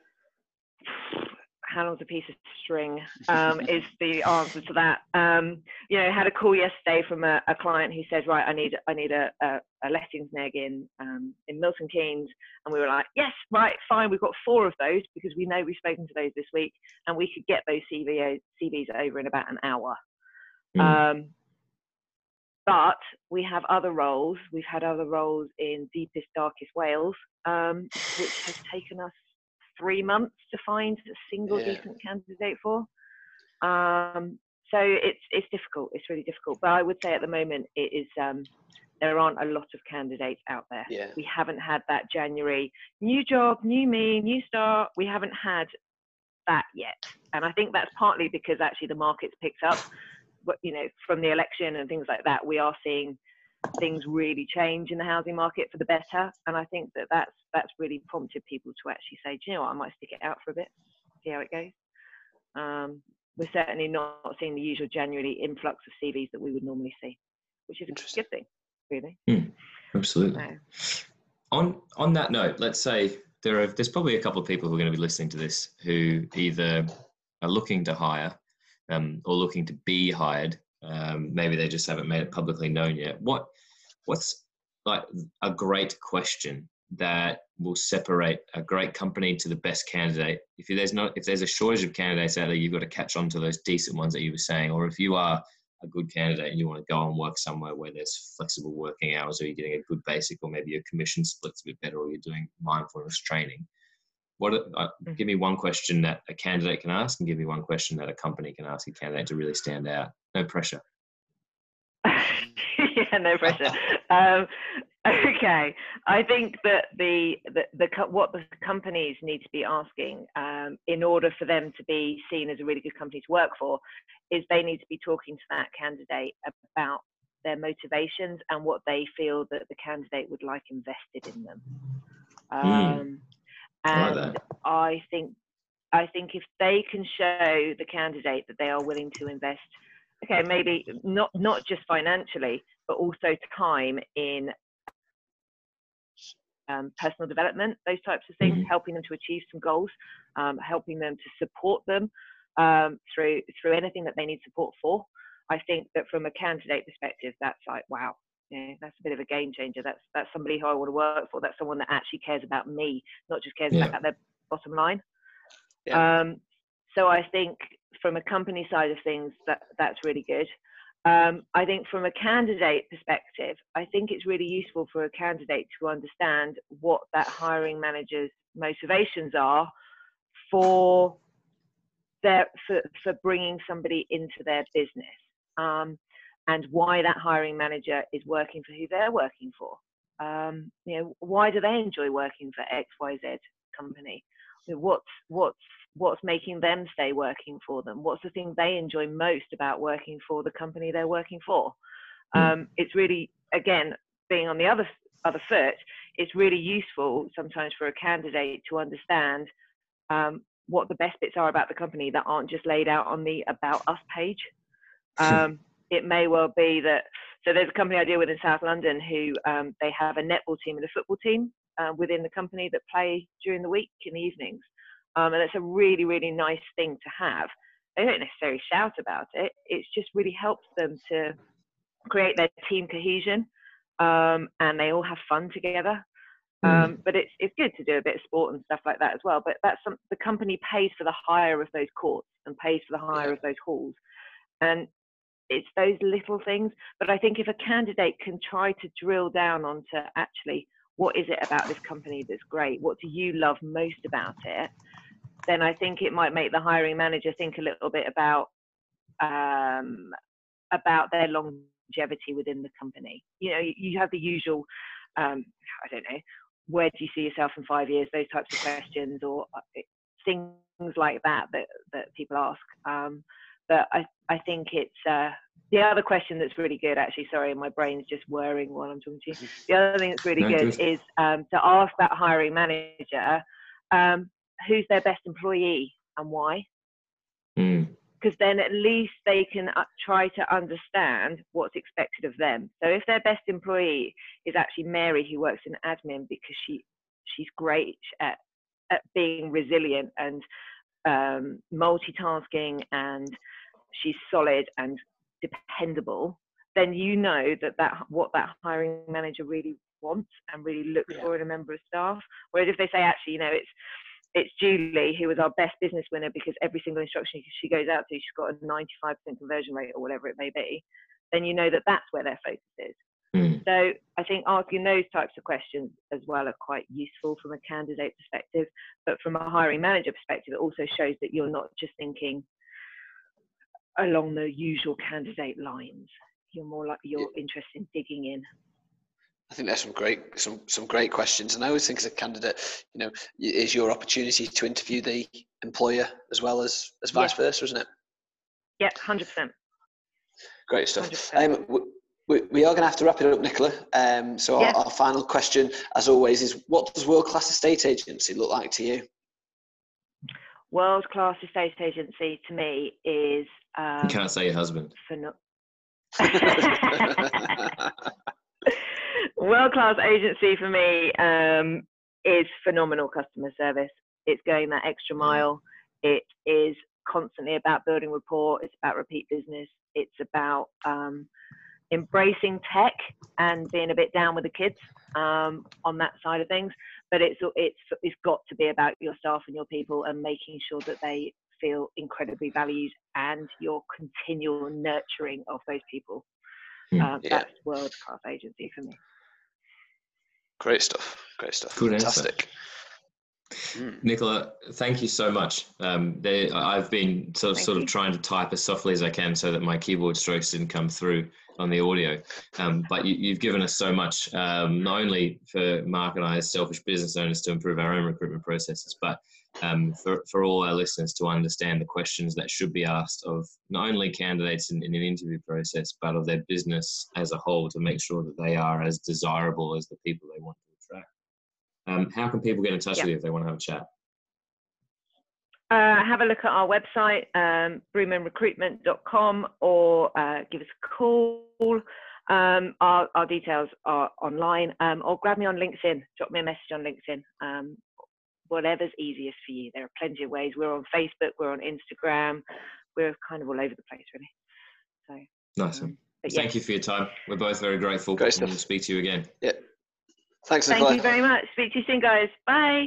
How long's a piece of string *laughs* um, is the answer to that. Um, you know, I had a call yesterday from a, a, client who said, right, I need I need a, a, a lettings neg in um, in Milton Keynes, and we were like, yes, right, fine, we've got four of those because we know we've spoken to those this week, and we could get those CV, CVs over in about an hour. Mm. But we have other roles. We've had other roles in deepest, darkest Wales, um, which has *sighs* taken us three months to find a single yeah. decent candidate for. Um, so it's it's difficult. It's really difficult. But I would say at the moment it is. Um, there aren't a lot of candidates out there. Yeah. We haven't had that January new job, new me, new start. We haven't had that yet, and I think that's partly because actually the market's picked up you know, from the election and things like that, we are seeing things really change in the housing market for the better. And I think that that's that's really prompted people to actually say, Do you know what, I might stick it out for a bit, see how it goes. Um, we're certainly not seeing the usual January influx of CVs that we would normally see, which is a good thing, really. Mm, absolutely. So. On on that note, let's say there are there's probably a couple of people who are going to be listening to this who either are looking to hire um, or looking to be hired. Um, maybe they just haven't made it publicly known yet. What what's like a great question that will separate a great company to the best candidate. If there's not, if there's a shortage of candidates out there, you've got to catch on to those decent ones that you were saying. Or if you are a good candidate and you want to go and work somewhere where there's flexible working hours, or you're getting a good basic, or maybe your commission splits a bit better, or you're doing mindfulness training. What? Uh, mm. give me one question that a candidate can ask, and give me one question that a company can ask a candidate to really stand out. No pressure. *laughs* yeah, no pressure. *laughs* um, okay, I think that the, the, the what the companies need to be asking um, in order for them to be seen as a really good company to work for is they need to be talking to that candidate about their motivations and what they feel that the candidate would like invested in them. Hmm. Um, mm. And I, like I think I think if they can show the candidate that they are willing to invest okay, maybe not not just financially, but also time in um, personal development, those types of things, mm-hmm. helping them to achieve some goals, um, helping them to support them um, through through anything that they need support for. I think that from a candidate perspective, that's like wow, yeah, that's a bit of a game changer. That's that's somebody who I want to work for. That's someone that actually cares about me, not just cares yeah. about their bottom line. Yeah. Um, so I think from a company side of things, that that's really good. Um, I think from a candidate perspective, I think it's really useful for a candidate to understand what that hiring manager's motivations are for their for, for bringing somebody into their business um, and why that hiring manager is working for who they're working for. Um, you know, why do they enjoy working for X Y Z company? what's what's what's making them stay working for them what's the thing they enjoy most about working for the company they're working for mm. um, it's really again being on the other other foot it's really useful sometimes for a candidate to understand um, what the best bits are about the company that aren't just laid out on the about us page *laughs* um, it may well be that so there's a company i deal with in south london who um, they have a netball team and a football team uh, within the company that play during the week in the evenings. Um, and it's a really, really nice thing to have. They don't necessarily shout about it. It just really helps them to create their team cohesion, um, and they all have fun together. Hmm. Um, but it's it's good to do a bit of sport and stuff like that as well. But that's some, the company pays for the hire of those courts and pays for the hire of those halls, and it's those little things. But I think if a candidate can try to drill down onto actually what is it about this company that's great? What do you love most about it? Then I think it might make the hiring manager think a little bit about um, about their longevity within the company. You know, you have the usual, um, I don't know, where do you see yourself in five years? Those types of questions or uh, things like that that that people ask. Um, but I I think it's uh, the other question that's really good, actually, sorry, my brain's just whirring while I'm talking to you. The other thing that's really no, good is um, to ask that hiring manager um, who's their best employee and why. Because mm. then at least they can uh, try to understand what's expected of them. So if their best employee is actually Mary, who works in admin because she she's great at, at being resilient and um, multitasking and she's solid and dependable, then you know that, that what that hiring manager really wants and really looks yeah. for in a member of staff. Whereas if they say, actually, you know, it's it's Julie who was our best business winner because every single instruction she goes out to, she's got a 95% conversion rate or whatever it may be, then you know that that's where their focus is. Mm. So I think asking those types of questions as well are quite useful from a candidate perspective, but from a hiring manager perspective, it also shows that you're not just thinking, along the usual candidate lines. You're more like you're yeah. interested in digging in. I think there's some great some some great questions, and I always think as a candidate, you know, is your opportunity to interview the employer as well as as vice yeah. versa, isn't it? Yeah, hundred percent. Great stuff. Um, we, we, are going to have to wrap it up, Nicola. Um, so yeah. our, our final question, as always, is: What does world class estate agency look like to you? World class estate agency to me is. Um, you can't say your husband. No- *laughs* World class agency for me um, is phenomenal customer service. It's going that extra mile. It is constantly about building rapport. It's about repeat business. It's about um, embracing tech and being a bit down with the kids um, on that side of things. But it's it's it's got to be about your staff and your people and making sure that they feel incredibly valued and your continual nurturing of those people. Uh, Yeah. That's world class agency for me. Great stuff. Great stuff. Good. Fantastic. Mm. Nicola, thank you so much. Um, there, I've been sort of, sort of trying to type as softly as I can so that my keyboard strokes didn't come through on the audio. Um, but you, you've given us so much, um, not only for Mark and I as selfish business owners to improve our own recruitment processes, but um, for, for all our listeners to understand the questions that should be asked of not only candidates in, in an interview process, but of their business as a whole to make sure that they are as desirable as the people they want to attract. Um, how can people get in touch Yeah. with you if they want to have a chat? Uh, have a look at our website, um, broomhamrecruitment.com, or uh, give us a call. Um, our, our details are online, um, or grab me on LinkedIn. Drop me a message on LinkedIn. Um, whatever's easiest for you. There are plenty of ways. We're on Facebook. We're on Instagram. We're kind of all over the place, really. So, Nice. um, but yeah, Thank you for your time. We're both very grateful. Great and we'll speak to you again. Yeah. Thanks, thank Nicola. you very much. Speak to you soon, guys. Bye.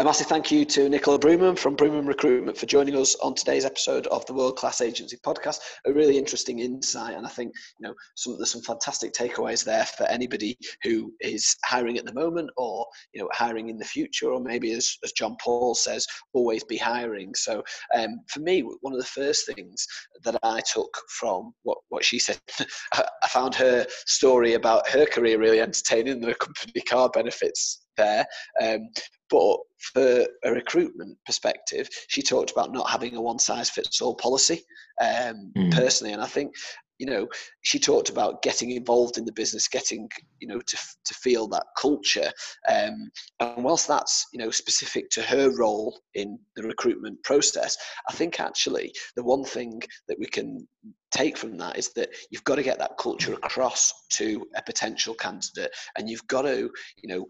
A massive thank you to Nicola Broomham from Broomham Recruitment for joining us on today's episode of the World Class Agency podcast. A really interesting insight, and I think you know some there's some fantastic takeaways there for anybody who is hiring at the moment, or you know hiring in the future, or maybe as, as John Paul says, always be hiring. So um, for me, one of the first things that I took from what what she said, *laughs* I found her story about her career really entertaining. The company car benefits there. Um, but for a recruitment perspective, she talked about not having a one size fits all policy um, Mm. personally. And I think, you know, she talked about getting involved in the business, getting, you know, to, to feel that culture. Um, and whilst that's, you know, specific to her role in the recruitment process, I think actually the one thing that we can take from that is that you've got to get that culture across to a potential candidate and you've got to, you know,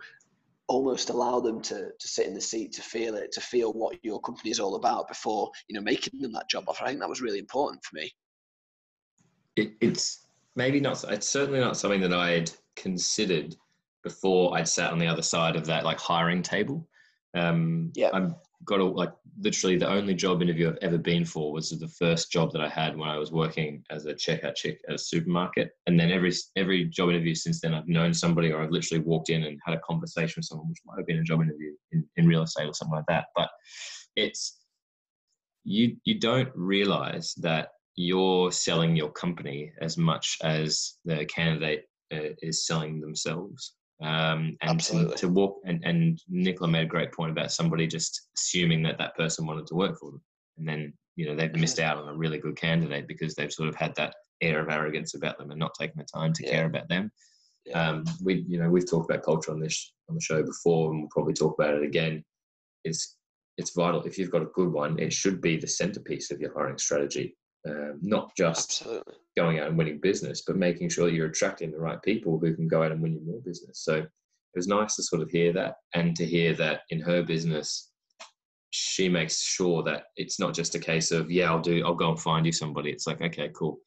almost allow them to, to sit in the seat to feel it to feel what your company is all about before you know making them that job offer i think that was really important for me It, it's maybe not. It's certainly not something that I had considered before I'd sat on the other side of that like hiring table. Um, Yeah. I've got a, like literally the only job interview I've ever been for was the first job that I had when I was working as a checkout chick at a supermarket. And then every every job interview since then, I've known somebody or I've literally walked in and had a conversation with someone, which might have been a job interview in, in real estate or something like that. But it's you you don't realize that you're selling your company as much as the candidate uh, is selling themselves. Um, and to, Absolutely. to walk and, and Nicola made a great point about somebody just assuming that that person wanted to work for them, and then you know they've missed out on a really good candidate because they've sort of had that air of arrogance about them and not taking the time to Yeah. care about them. Yeah. Um, we you know we've talked about culture on this on the show before, and we'll probably talk about it again. It's it's vital if you've got a good one. It should be the centerpiece of your hiring strategy, um, not just absolutely going out and winning business, but making sure that you're attracting the right people who can go out and win you more business. So it was nice to sort of hear that and to hear that in her business, she makes sure that it's not just a case of, yeah, I'll do, I'll go and find you somebody. It's like, okay, cool.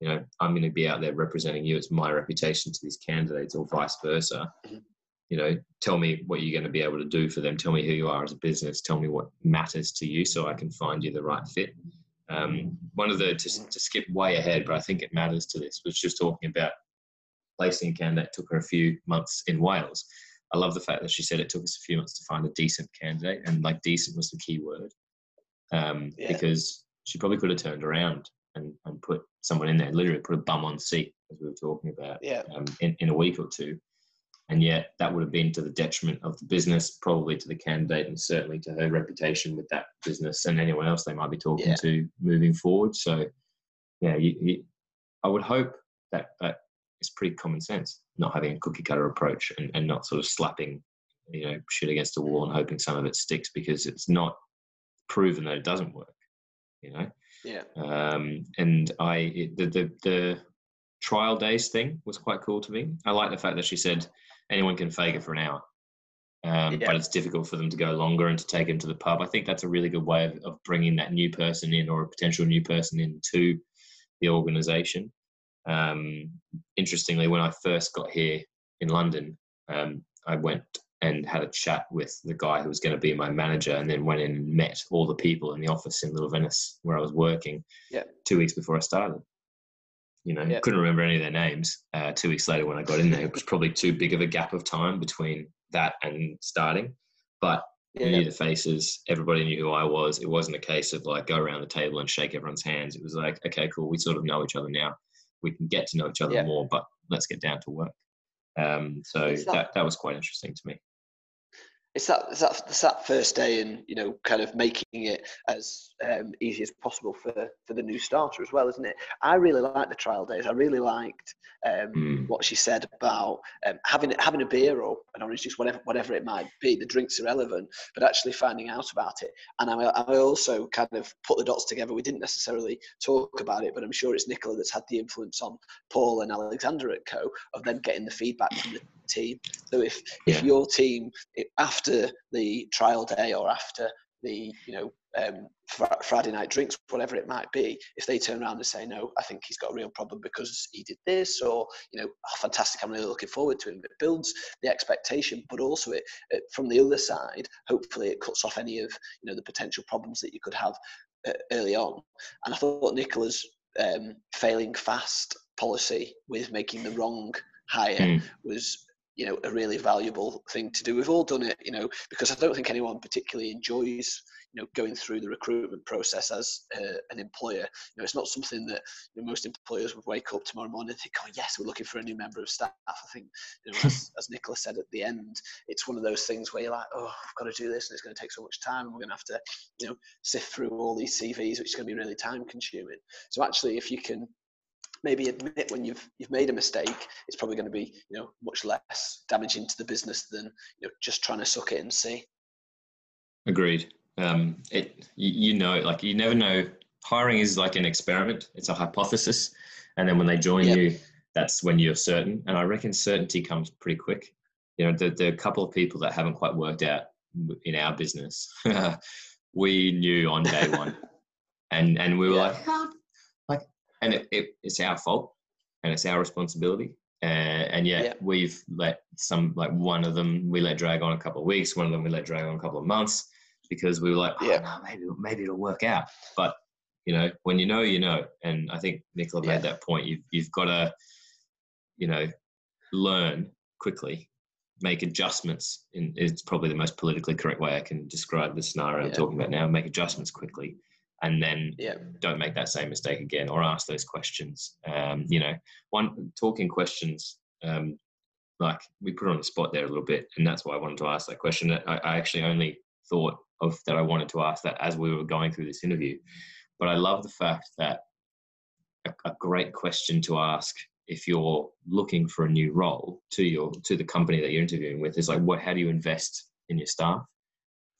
You know, I'm going to be out there representing you. It's my reputation to these candidates or vice versa. Mhm. You know, tell me what you're going to be able to do for them. Tell me who you are as a business. Tell me what matters to you so I can find you the right fit. Um, one of the to, to skip way ahead, but I think it matters to this, was just talking about placing a candidate took her a few months in Wales. I love the fact that she said it took us a few months to find a decent candidate, and like decent was the key word, um, Yeah. because she probably could have turned around and, and put someone in there, literally put a bum on seat, as we were talking about, yeah um, in, in a week or two. And yet that would have been to the detriment of the business, probably to the candidate, and certainly to her reputation with that business and anyone else they might be talking Yeah. to moving forward. So, yeah, you, you, I would hope that that is pretty common sense, not having a cookie cutter approach and, and not sort of slapping, you know, shit against the wall and hoping some of it sticks because it's not proven that it doesn't work, you know. yeah Um, and I it, the, the the trial days thing was quite cool to me. I like the fact that she said anyone can fake it for an hour, um, Yeah. but it's difficult for them to go longer and to take them to the pub. I think that's a really good way of, of bringing that new person in or a potential new person into the organization. Um, interestingly, when I first got here in London, um, I went and had a chat with the guy who was going to be my manager, and then went in and met all the people in the office in Little Venice where I was working. Yeah. Two weeks before I started. You know, Yeah. couldn't remember any of their names. Uh, two weeks later, when I got in there, it was probably too big of a gap of time between that and starting. But Yeah. knew the faces. Everybody knew who I was. It wasn't a case of like go around the table and shake everyone's hands. It was like, okay, cool. We sort of know each other now. We can get to know each other Yeah. more, but let's get down to work. Um, so that, that was quite interesting to me. It's that it's that it's that first day and you know kind of making it as um, easy as possible for for the new starter as well isn't it? I really liked the trial days. I really liked um, Mm. what she said about um, having having a beer or an orange juice whatever whatever it might be the drink's irrelevant but actually finding out about it. And I, I also kind of put the dots together. We didn't necessarily talk about it but i'm sure it's nicola that's had the influence on paul and alexander at co of them getting the feedback from the team. So if Yeah. if your team after the trial day or after the you know um, fr- Friday night drinks, whatever it might be, if they turn around and say no, I think he's got a real problem because he did this, or you know, oh, fantastic, I'm really looking forward to him. It builds the expectation, but also it, it from the other side, hopefully it cuts off any of you know the potential problems that you could have uh, early on. And I thought Nicola's um, failing fast policy with making the wrong hire Mm. was you know a really valuable thing to do. We've all done it you know because i don't think anyone particularly enjoys you know going through the recruitment process as uh, an employer. You know it's not something that you know, most employers would wake up tomorrow morning and think oh yes we're looking for a new member of staff. I think you know as, *laughs* as nicola said at the end it's one of those things where you're like oh i've got to do this and it's going to take so much time and we're going to have to you know sift through all these cvs which is going to be really time consuming. So actually if you can maybe admit when you've you've made a mistake it's probably going to be you know much less damaging to the business than you know just trying to suck it and see Agreed. Um, it you, you know, like you never know. Hiring is like an experiment. It's a hypothesis, and then when they join Yep. you, that's when you're certain. And I reckon certainty comes pretty quick. You know, there the the couple of people that haven't quite worked out in our business, *laughs* we knew on day one, *laughs* and and we were Yeah. like, how, like, and it, it, it's our fault, and it's our responsibility. Uh, and yet Yeah. we've let some like one of them we let drag on a couple of weeks, one of them we let drag on a couple of months because we were like, oh, Yeah. no, maybe maybe it'll work out. But you know, when you know, you know. And I think Nicola Yeah. made that point. You've you've got to, you know, learn quickly, make adjustments. In it's probably the most politically correct way I can describe the scenario I'm talking about now. Make adjustments quickly, and then yeah. don't make that same mistake again or ask those questions. Um, you know one talking questions um, like we put on the spot there a little bit and that's why i wanted to ask that question. I, I actually only thought of that i wanted to ask that as we were going through this interview. But i love the fact that a, a great question to ask if you're looking for a new role to your to the company that you're interviewing with is like what how do you invest in your staff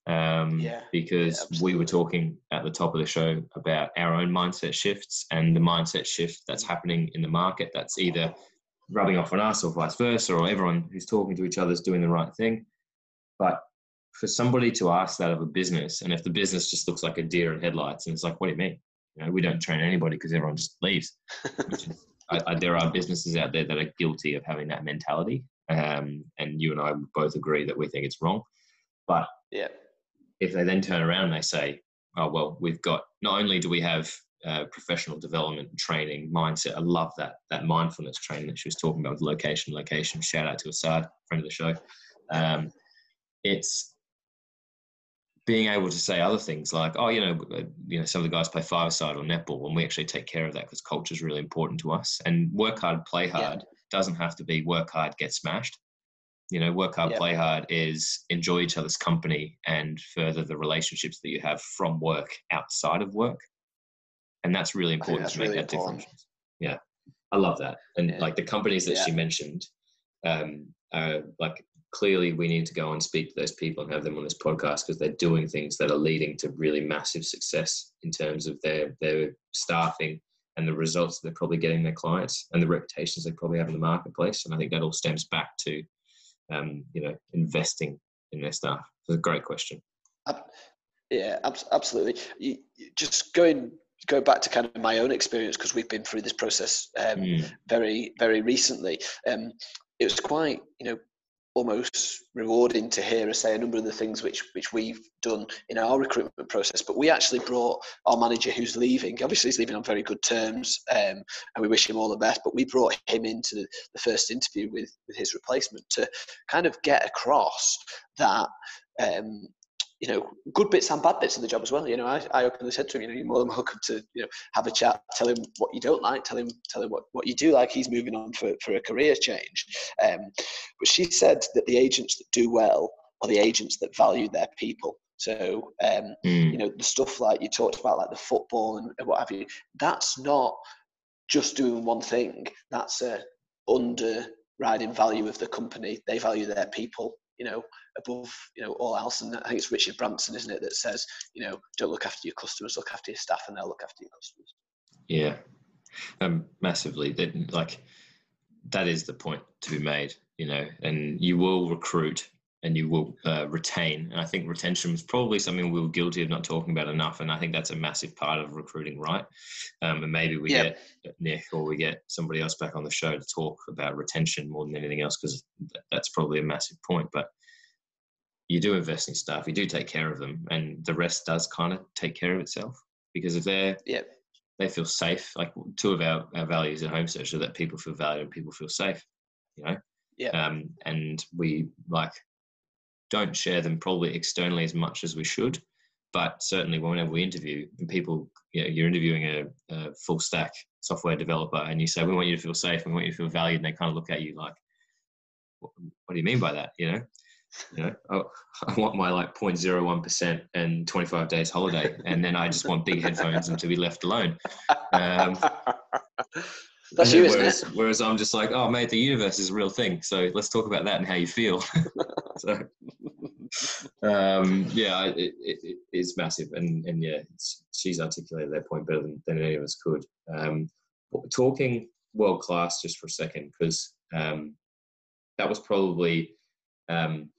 um, Yeah, because we were talking at the top of the show about our own mindset shifts and the mindset shift that's happening in the market that's either rubbing off on us or vice versa or everyone who's talking to each other is doing the right thing. But for somebody to ask that of a business and if the business just looks like a deer in headlights and it's like what do you mean? You know we don't train anybody because everyone just leaves. Which is, I, I, there are businesses out there that are guilty of having that mentality um, and you and i both agree that we think it's wrong. But yeah if they then turn around and they say, oh, well, we've got, not only do we have uh, professional development, training, mindset, I love that, that mindfulness training that she was talking about with location, location, shout out to Assad, friend of the show. Um, it's being able to say other things like, oh, you know, uh, you know, some of the guys play five-a-side or netball, and we actually take care of that because culture is really important to us. And work hard, play Yeah. hard doesn't have to be work hard, get smashed. You know, work hard, Yeah. play hard is enjoy each other's company and further the relationships that you have from work outside of work. And that's really important that's to make really that important. difference. Yeah, I love that. And Yeah. like the companies that she mentioned, um, uh, like clearly we need to go and speak to those people and have them on this podcast because they're doing things that are leading to really massive success in terms of their their staffing and the results that they're probably getting their clients and the reputations they probably have in the marketplace. And I think that all stems back to um, you know investing in their staff. It's a great question. Ab- Yeah, abs- absolutely. You, you- just going go back to kind of my own experience because we've been through this process um, mm. very very recently. Um, it was quite you know almost rewarding to hear us say a number of the things which which we've done in our recruitment process. But we actually brought our manager who's leaving. Obviously, he's leaving on very good terms, um, and we wish him all the best. But we brought him into the, first interview with with his replacement to kind of get across that um, you know, good bits and bad bits of the job as well. You know, I, I openly said to him, you know, you're more than welcome to, you know, have a chat, tell him what you don't like, tell him, tell him what, what you do like. He's moving on for, for a career change. Um, but she said that the agents that do well are the agents that value their people. So, um, mm. you know, the stuff like you talked about, like the football and, what have you, that's not just doing one thing. That's a underriding value of the company. They value their people you know, above, you know, all else. And I think it's Richard Branson, isn't it, that says, you know, don't look after your customers, look after your staff, and they'll look after your customers. Yeah, um, massively. Like that is the point to be made, you know, and you will recruit and you will uh, retain. And I think retention was probably something we were guilty of not talking about enough. And I think that's a massive part of recruiting, right? Um, and maybe we yeah. get Nick or we get somebody else back on the show to talk about retention more than anything else, because that's probably a massive point. But you do invest in staff, you do take care of them, and the rest does kind of take care of itself. Because if they're yeah. they feel safe, like two of our, our values at Home Search are that people feel valued and people feel safe, you know? Yeah. Um, and we like don't share them probably externally as much as we should. But certainly, whenever we interview, people, you know, you're interviewing a, a, full stack software developer, and you say, "We want you to feel safe, we want you to feel valued," and they kind of look at you like, "What, what do you mean by that?" You know, you know, oh, *laughs* I want my like 0.01 percent and 25 days holiday, and then I just want big headphones and to be left alone. Um, *laughs* That's you, whereas, whereas, I'm just like, oh, mate, the universe is a real thing. So let's talk about that and how you feel. *laughs* so, um, yeah, it, it, it's massive, and and yeah, she's articulated that point better than, than any of us could. Um, talking world class just for a second, because um, that was probably um,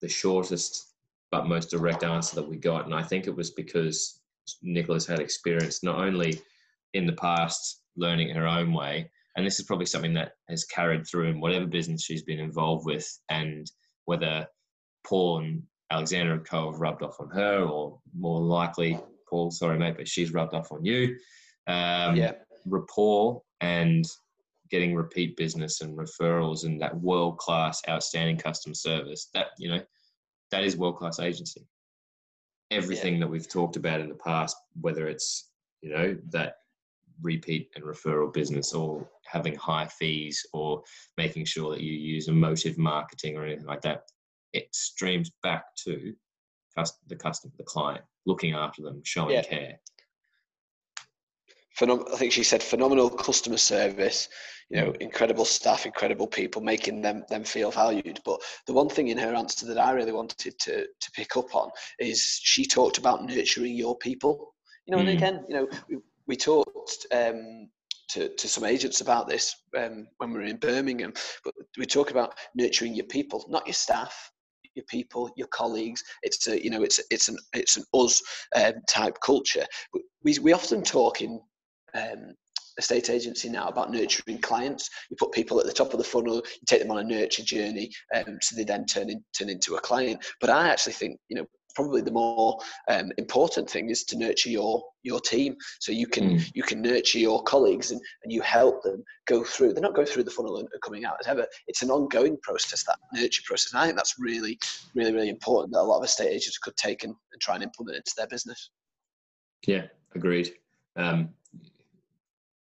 the shortest but most direct answer that we got, and I think it was because Nicola's had experience not only in the past learning her own way. And this is probably something that has carried through in whatever business she's been involved with, and whether Paul and Alexander and Co have rubbed off on her, or more likely, Paul, sorry mate, but she's rubbed off on you. Um, yeah. Rapport and getting repeat business and referrals and that world class, outstanding customer service. That you know, that is world class agency. Everything yeah. that we've talked about in the past, whether it's you know that repeat and referral business or having high fees or making sure that you use emotive marketing or anything like that. It streams back to the customer, the client, looking after them, showing yeah. care. Phenom- I think she said phenomenal customer service, you know, incredible staff, incredible people, making them them feel valued. But the one thing in her answer that I really wanted to to pick up on is she talked about nurturing your people. You know, mm. and again, you know, we, we talked um, to, to some agents about this um, when we were in Birmingham, but we talk about nurturing your people, not your staff, your people, your colleagues. It's a, you know, it's it's an it's an us um, type culture. We we often talk in um, estate agency now about nurturing clients. You put people at the top of the funnel, you take them on a nurture journey, um, so they then turn in, turn into a client. But I actually think you know probably the more um, important thing is to nurture your your team. So you can mm. you can nurture your colleagues and, and you help them go through they're not going through the funnel and coming out as ever. It's an ongoing process that nurture process. And i think that's really really really important that a lot of estate agents could take and, and try and implement into their business. Yeah agreed. Um,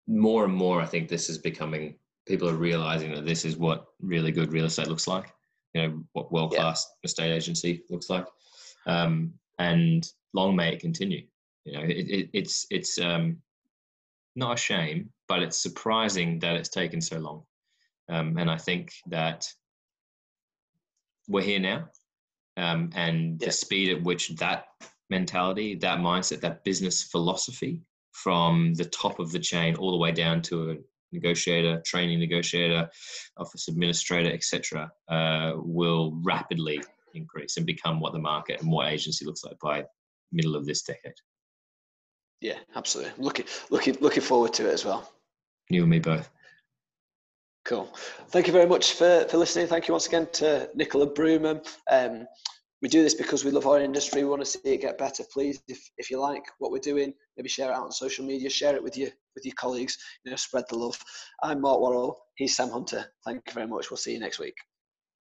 more and more i think this is becoming people are realizing that this is what really good real estate looks like you know what world class yeah. estate agency looks like um, and long may it continue. You know, it, it, it's it's um, not a shame, but it's surprising that it's taken so long. Um, and I think that we're here now, um, and yeah. the speed at which that mentality, that mindset, that business philosophy, from the top of the chain all the way down to a negotiator, training negotiator, office administrator, etc., uh, will rapidly increase and become what the market and what agency looks like by middle of this decade. Yeah, absolutely. Looking looking looking forward to it as well. You and me both. Cool. Thank you very much for, for listening. Thank you once again to Nicola Broomham. Um, we do this because we love our industry. We want to see it get better. Please, if, if you like what we're doing, maybe share it out on social media, share it with your with your colleagues. You know, spread the love. I'm Mark Worrell. He's Sam Hunter. Thank you very much. We'll see you next week.